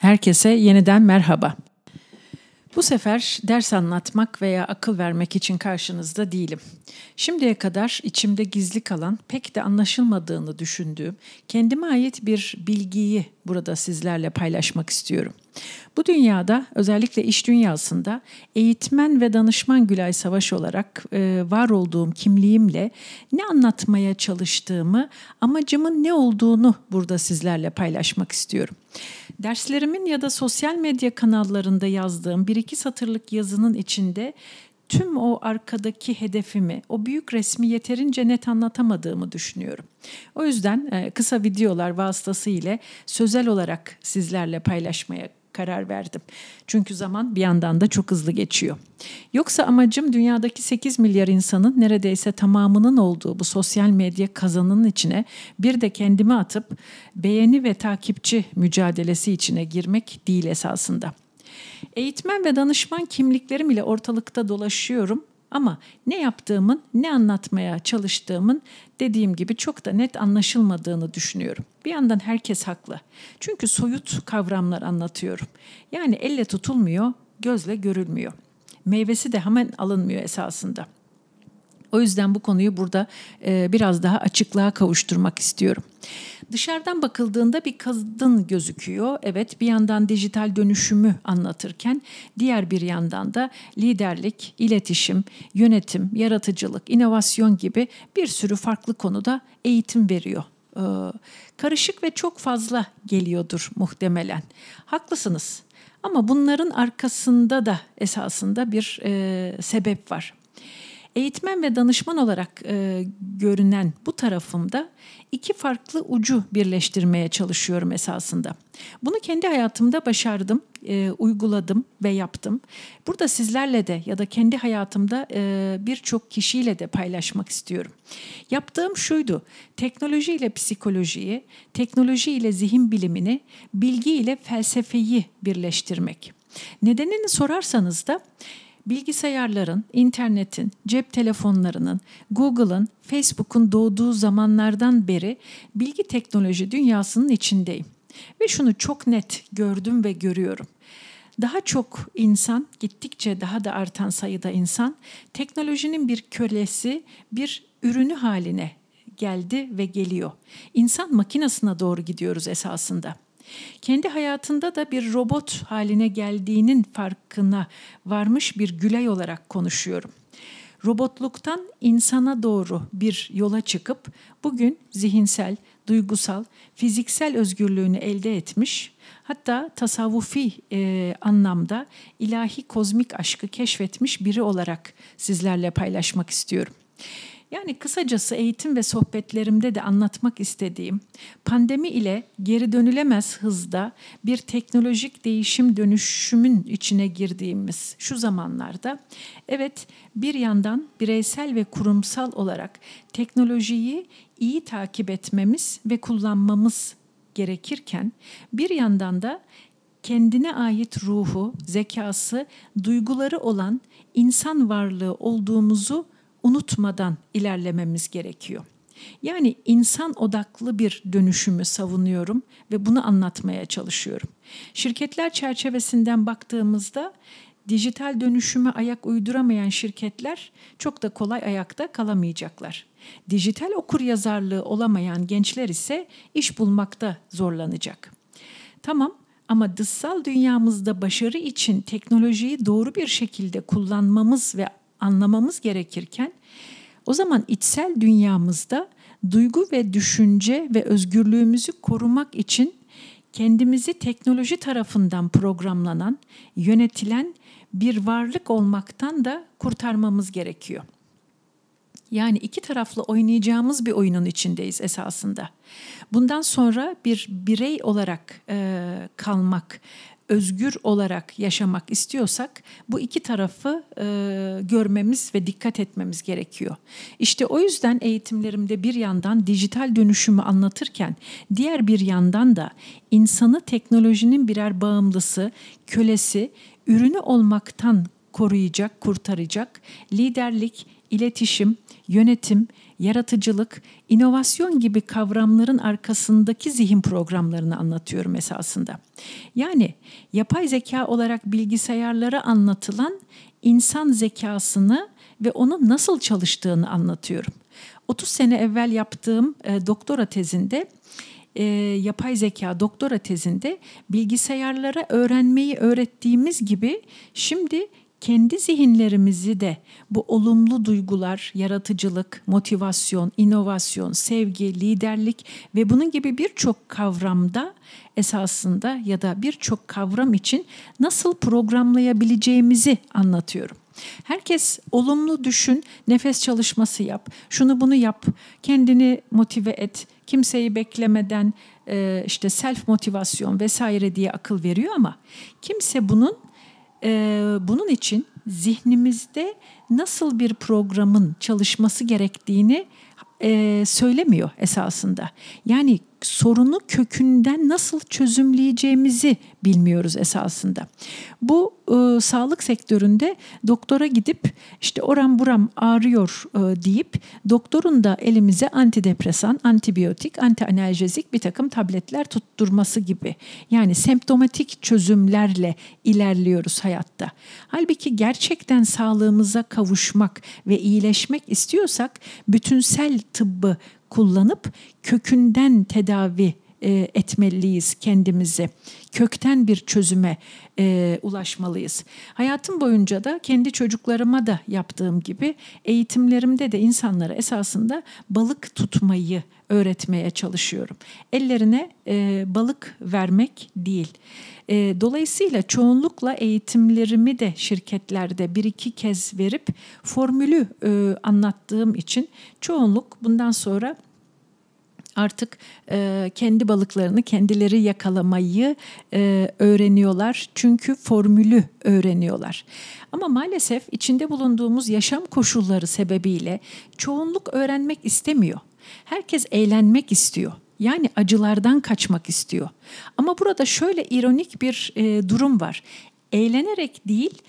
Herkese yeniden merhaba. Bu sefer ders anlatmak veya akıl vermek için karşınızda değilim. Şimdiye kadar içimde gizli kalan, pek de anlaşılmadığını düşündüğüm, kendime ait bir bilgiyi burada sizlerle paylaşmak istiyorum. Bu dünyada özellikle iş dünyasında eğitmen ve danışman Gülay Savaş olarak e, var olduğum kimliğimle ne anlatmaya çalıştığımı, amacımın ne olduğunu burada sizlerle paylaşmak istiyorum. Derslerimin ya da sosyal medya kanallarında yazdığım bir iki satırlık yazının içinde tüm o arkadaki hedefimi, o büyük resmi yeterince net anlatamadığımı düşünüyorum. O yüzden e, kısa videolar vasıtasıyla sözel olarak sizlerle paylaşmaya karar verdim. Çünkü zaman bir yandan da çok hızlı geçiyor. Yoksa amacım dünyadaki 8 milyar insanın neredeyse tamamının olduğu bu sosyal medya kazanının içine bir de kendimi atıp beğeni ve takipçi mücadelesi içine girmek değil esasında. Eğitmen ve danışman kimliklerim ile ortalıkta dolaşıyorum ama ne yaptığımın, ne anlatmaya çalıştığımın dediğim gibi çok da net anlaşılmadığını düşünüyorum. Bir yandan herkes haklı. Çünkü soyut kavramlar anlatıyorum. Yani elle tutulmuyor, gözle görülmüyor. Meyvesi de hemen alınmıyor esasında. O yüzden bu konuyu burada e, biraz daha açıklığa kavuşturmak istiyorum. Dışarıdan bakıldığında bir kadın gözüküyor. Evet bir yandan dijital dönüşümü anlatırken diğer bir yandan da liderlik, iletişim, yönetim, yaratıcılık, inovasyon gibi bir sürü farklı konuda eğitim veriyor. Ee, karışık ve çok fazla geliyordur muhtemelen. Haklısınız. Ama bunların arkasında da esasında bir e, sebep var. Eğitmen ve danışman olarak e, görünen bu tarafımda iki farklı ucu birleştirmeye çalışıyorum esasında. Bunu kendi hayatımda başardım, e, uyguladım ve yaptım. Burada sizlerle de ya da kendi hayatımda e, birçok kişiyle de paylaşmak istiyorum. Yaptığım şuydu, teknoloji ile psikolojiyi, teknoloji ile zihin bilimini, bilgi ile felsefeyi birleştirmek. Nedenini sorarsanız da bilgisayarların, internetin, cep telefonlarının, Google'ın, Facebook'un doğduğu zamanlardan beri bilgi teknoloji dünyasının içindeyim. Ve şunu çok net gördüm ve görüyorum. Daha çok insan, gittikçe daha da artan sayıda insan teknolojinin bir kölesi, bir ürünü haline geldi ve geliyor. İnsan makinasına doğru gidiyoruz esasında kendi hayatında da bir robot haline geldiğinin farkına varmış bir Gülay olarak konuşuyorum. Robotluktan insana doğru bir yola çıkıp bugün zihinsel, duygusal, fiziksel özgürlüğünü elde etmiş, hatta tasavvufi e, anlamda ilahi kozmik aşkı keşfetmiş biri olarak sizlerle paylaşmak istiyorum. Yani kısacası eğitim ve sohbetlerimde de anlatmak istediğim pandemi ile geri dönülemez hızda bir teknolojik değişim dönüşümün içine girdiğimiz şu zamanlarda evet bir yandan bireysel ve kurumsal olarak teknolojiyi iyi takip etmemiz ve kullanmamız gerekirken bir yandan da kendine ait ruhu, zekası, duyguları olan insan varlığı olduğumuzu unutmadan ilerlememiz gerekiyor. Yani insan odaklı bir dönüşümü savunuyorum ve bunu anlatmaya çalışıyorum. Şirketler çerçevesinden baktığımızda dijital dönüşüme ayak uyduramayan şirketler çok da kolay ayakta kalamayacaklar. Dijital okur yazarlığı olamayan gençler ise iş bulmakta zorlanacak. Tamam ama dışsal dünyamızda başarı için teknolojiyi doğru bir şekilde kullanmamız ve anlamamız gerekirken o zaman içsel dünyamızda duygu ve düşünce ve özgürlüğümüzü korumak için kendimizi teknoloji tarafından programlanan, yönetilen bir varlık olmaktan da kurtarmamız gerekiyor. Yani iki taraflı oynayacağımız bir oyunun içindeyiz esasında. Bundan sonra bir birey olarak e, kalmak özgür olarak yaşamak istiyorsak bu iki tarafı e, görmemiz ve dikkat etmemiz gerekiyor. İşte o yüzden eğitimlerimde bir yandan dijital dönüşümü anlatırken diğer bir yandan da insanı teknolojinin birer bağımlısı, kölesi, ürünü olmaktan koruyacak, kurtaracak liderlik, iletişim, yönetim, yaratıcılık, inovasyon gibi kavramların arkasındaki zihin programlarını anlatıyorum esasında. Yani yapay zeka olarak bilgisayarlara anlatılan insan zekasını ve onun nasıl çalıştığını anlatıyorum. 30 sene evvel yaptığım e, doktora tezinde e, yapay zeka doktora tezinde bilgisayarlara öğrenmeyi öğrettiğimiz gibi şimdi kendi zihinlerimizi de bu olumlu duygular, yaratıcılık, motivasyon, inovasyon, sevgi, liderlik ve bunun gibi birçok kavramda esasında ya da birçok kavram için nasıl programlayabileceğimizi anlatıyorum. Herkes olumlu düşün, nefes çalışması yap, şunu bunu yap, kendini motive et, kimseyi beklemeden işte self motivasyon vesaire diye akıl veriyor ama kimse bunun bunun için zihnimizde nasıl bir programın çalışması gerektiğini e, söylemiyor esasında. Yani sorunu kökünden nasıl çözümleyeceğimizi bilmiyoruz esasında. Bu e, sağlık sektöründe doktora gidip işte oram buram ağrıyor e, deyip doktorun da elimize antidepresan, antibiyotik, antianaljezik bir takım tabletler tutturması gibi. Yani semptomatik çözümlerle ilerliyoruz hayatta. Halbuki gerçekten sağlığımıza kavuşmak ve iyileşmek istiyorsak bütünsel tıbbı kullanıp kökünden tedavi e, etmeliyiz kendimizi. Kökten bir çözüme e, ulaşmalıyız. Hayatım boyunca da kendi çocuklarıma da yaptığım gibi eğitimlerimde de insanlara esasında balık tutmayı öğretmeye çalışıyorum. Ellerine e, balık vermek değil. E, dolayısıyla çoğunlukla eğitimlerimi de şirketlerde bir iki kez verip formülü e, anlattığım için çoğunluk bundan sonra artık e, kendi balıklarını kendileri yakalamayı e, öğreniyorlar. Çünkü formülü öğreniyorlar. Ama maalesef içinde bulunduğumuz yaşam koşulları sebebiyle çoğunluk öğrenmek istemiyor. Herkes eğlenmek istiyor. Yani acılardan kaçmak istiyor. Ama burada şöyle ironik bir e, durum var. Eğlenerek değil,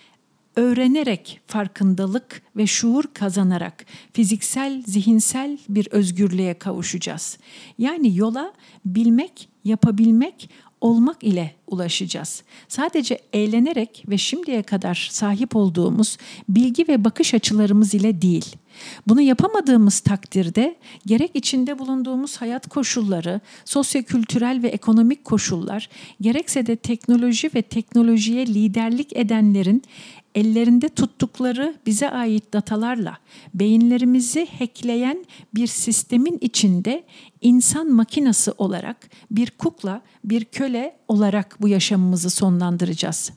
öğrenerek farkındalık ve şuur kazanarak fiziksel, zihinsel bir özgürlüğe kavuşacağız. Yani yola bilmek, yapabilmek, olmak ile ulaşacağız. Sadece eğlenerek ve şimdiye kadar sahip olduğumuz bilgi ve bakış açılarımız ile değil. Bunu yapamadığımız takdirde gerek içinde bulunduğumuz hayat koşulları, sosyokültürel ve ekonomik koşullar, gerekse de teknoloji ve teknolojiye liderlik edenlerin ellerinde tuttukları bize ait datalarla beyinlerimizi hackleyen bir sistemin içinde insan makinası olarak bir kukla, bir köle olarak bu yaşamımızı sonlandıracağız.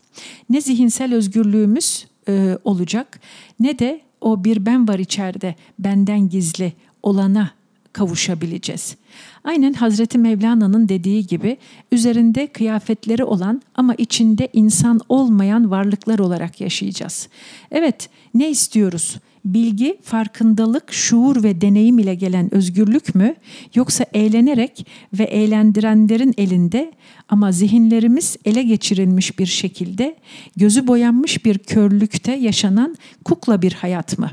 Ne zihinsel özgürlüğümüz e, olacak ne de o bir ben var içeride benden gizli olana kavuşabileceğiz. Aynen Hazreti Mevlana'nın dediği gibi üzerinde kıyafetleri olan ama içinde insan olmayan varlıklar olarak yaşayacağız. Evet, ne istiyoruz? Bilgi, farkındalık, şuur ve deneyim ile gelen özgürlük mü yoksa eğlenerek ve eğlendirenlerin elinde ama zihinlerimiz ele geçirilmiş bir şekilde gözü boyanmış bir körlükte yaşanan kukla bir hayat mı?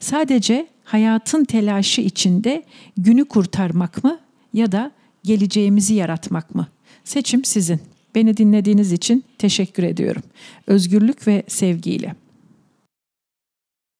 Sadece hayatın telaşı içinde günü kurtarmak mı ya da geleceğimizi yaratmak mı? Seçim sizin. Beni dinlediğiniz için teşekkür ediyorum. Özgürlük ve sevgiyle.